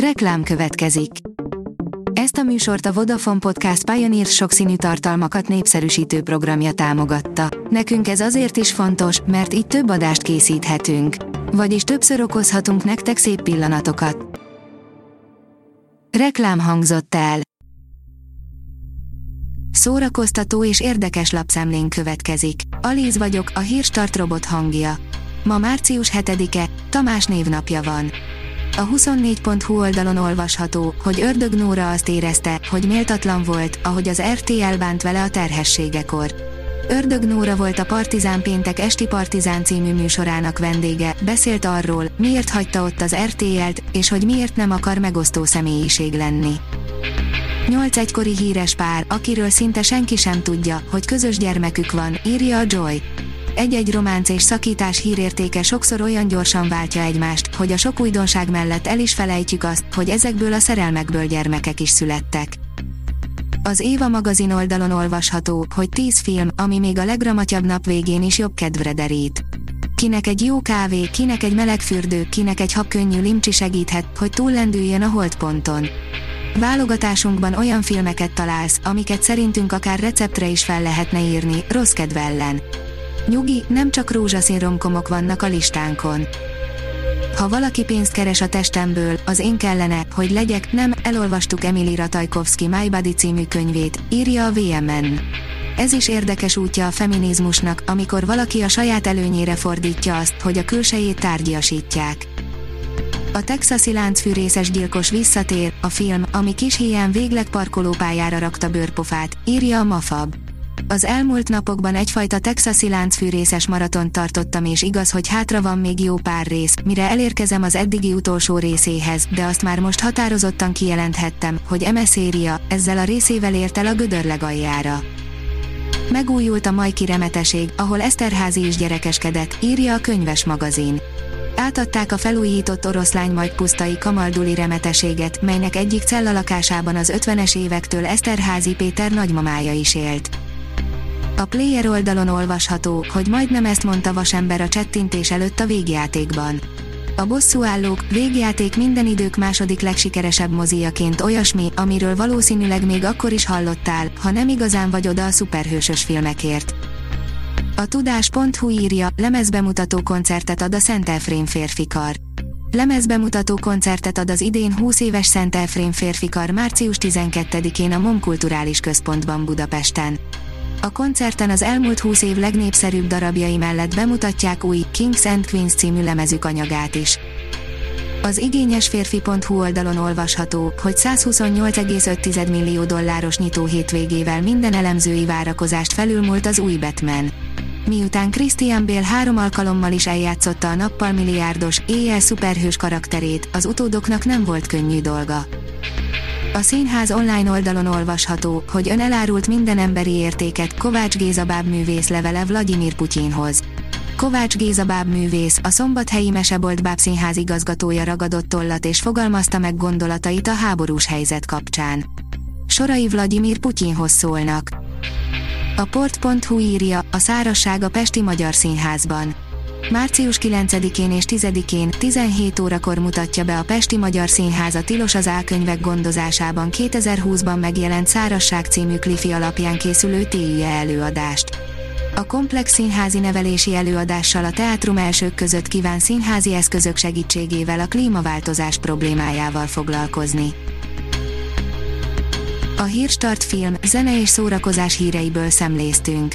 Reklám következik. Ezt a műsort a Vodafone Podcast Pioneer sokszínű tartalmakat népszerűsítő programja támogatta. Nekünk ez azért is fontos, mert így több adást készíthetünk. Vagyis többször okozhatunk nektek szép pillanatokat. Reklám hangzott el. Szórakoztató és érdekes lapszemlén következik. Alíz vagyok, a hírstart robot hangja. Ma március 7-e, Tamás névnapja van. A 24.hu oldalon olvasható, hogy Ördög Nóra azt érezte, hogy méltatlan volt, ahogy az RTL bánt vele a terhességekor. Ördög Nóra volt a Partizán péntek esti Partizán című műsorának vendége, beszélt arról, miért hagyta ott az RTL-t, és hogy miért nem akar megosztó személyiség lenni. Nyolc egykori híres pár, akiről szinte senki sem tudja, hogy közös gyermekük van, írja a Joy egy-egy románc és szakítás hírértéke sokszor olyan gyorsan váltja egymást, hogy a sok újdonság mellett el is felejtjük azt, hogy ezekből a szerelmekből gyermekek is születtek. Az Éva magazin oldalon olvasható, hogy 10 film, ami még a leggramatyabb nap végén is jobb kedvre derít. Kinek egy jó kávé, kinek egy meleg fürdő, kinek egy habkönnyű limcsi segíthet, hogy túllendüljön a holdponton. Válogatásunkban olyan filmeket találsz, amiket szerintünk akár receptre is fel lehetne írni, rossz kedve ellen. Nyugi, nem csak rózsaszín romkomok vannak a listánkon. Ha valaki pénzt keres a testemből, az én kellene, hogy legyek, nem, elolvastuk Emily Ratajkowski My Body című könyvét, írja a VMN. Ez is érdekes útja a feminizmusnak, amikor valaki a saját előnyére fordítja azt, hogy a külsejét tárgyasítják. A texasi láncfűrészes gyilkos visszatér, a film, ami kis híján végleg parkolópályára rakta bőrpofát, írja a Mafab. Az elmúlt napokban egyfajta texasi láncfűrészes maraton tartottam és igaz, hogy hátra van még jó pár rész, mire elérkezem az eddigi utolsó részéhez, de azt már most határozottan kijelenthettem, hogy eme széria, ezzel a részével ért el a gödör legaljára. Megújult a Majki remeteség, ahol Eszterházi is gyerekeskedett, írja a könyves magazin. Átadták a felújított oroszlány majd pusztai kamalduli remeteséget, melynek egyik cellalakásában az 50-es évektől Eszterházi Péter nagymamája is élt. A player oldalon olvasható, hogy majdnem ezt mondta vasember a csettintés előtt a végjátékban. A bosszúállók, végjáték minden idők második legsikeresebb moziaként olyasmi, amiről valószínűleg még akkor is hallottál, ha nem igazán vagy oda a szuperhősös filmekért. A tudás.hu írja, lemezbemutató koncertet ad a Szent Efrén férfikar. Lemezbemutató koncertet ad az idén 20 éves Szent Efrén férfikar március 12-én a MOM Kulturális Központban Budapesten. A koncerten az elmúlt 20 év legnépszerűbb darabjai mellett bemutatják új Kings and Queens című lemezük anyagát is. Az igényes férfi.hu oldalon olvasható, hogy 128,5 millió dolláros nyitó hétvégével minden elemzői várakozást felülmúlt az új Batman. Miután Christian Bale három alkalommal is eljátszotta a nappal milliárdos, éjjel szuperhős karakterét, az utódoknak nem volt könnyű dolga. A színház online oldalon olvasható, hogy ön elárult minden emberi értéket Kovács Géza bábművész levele Vladimir Putyinhoz. Kovács Géza bábművész, a Szombathelyi Mesebolt bábszínház igazgatója ragadott tollat és fogalmazta meg gondolatait a háborús helyzet kapcsán. Sorai Vladimir Putyinhoz szólnak. A port.hu írja, a szárasság a Pesti Magyar Színházban Március 9-én és 10-én 17 órakor mutatja be a Pesti Magyar Színház a Tilos az álkönyvek gondozásában 2020-ban megjelent Szárasság című Klifi alapján készülő TÜE előadást. A komplex színházi nevelési előadással a teátrum elsők között kíván színházi eszközök segítségével a klímaváltozás problémájával foglalkozni. A Hírstart film, zene és szórakozás híreiből szemléztünk.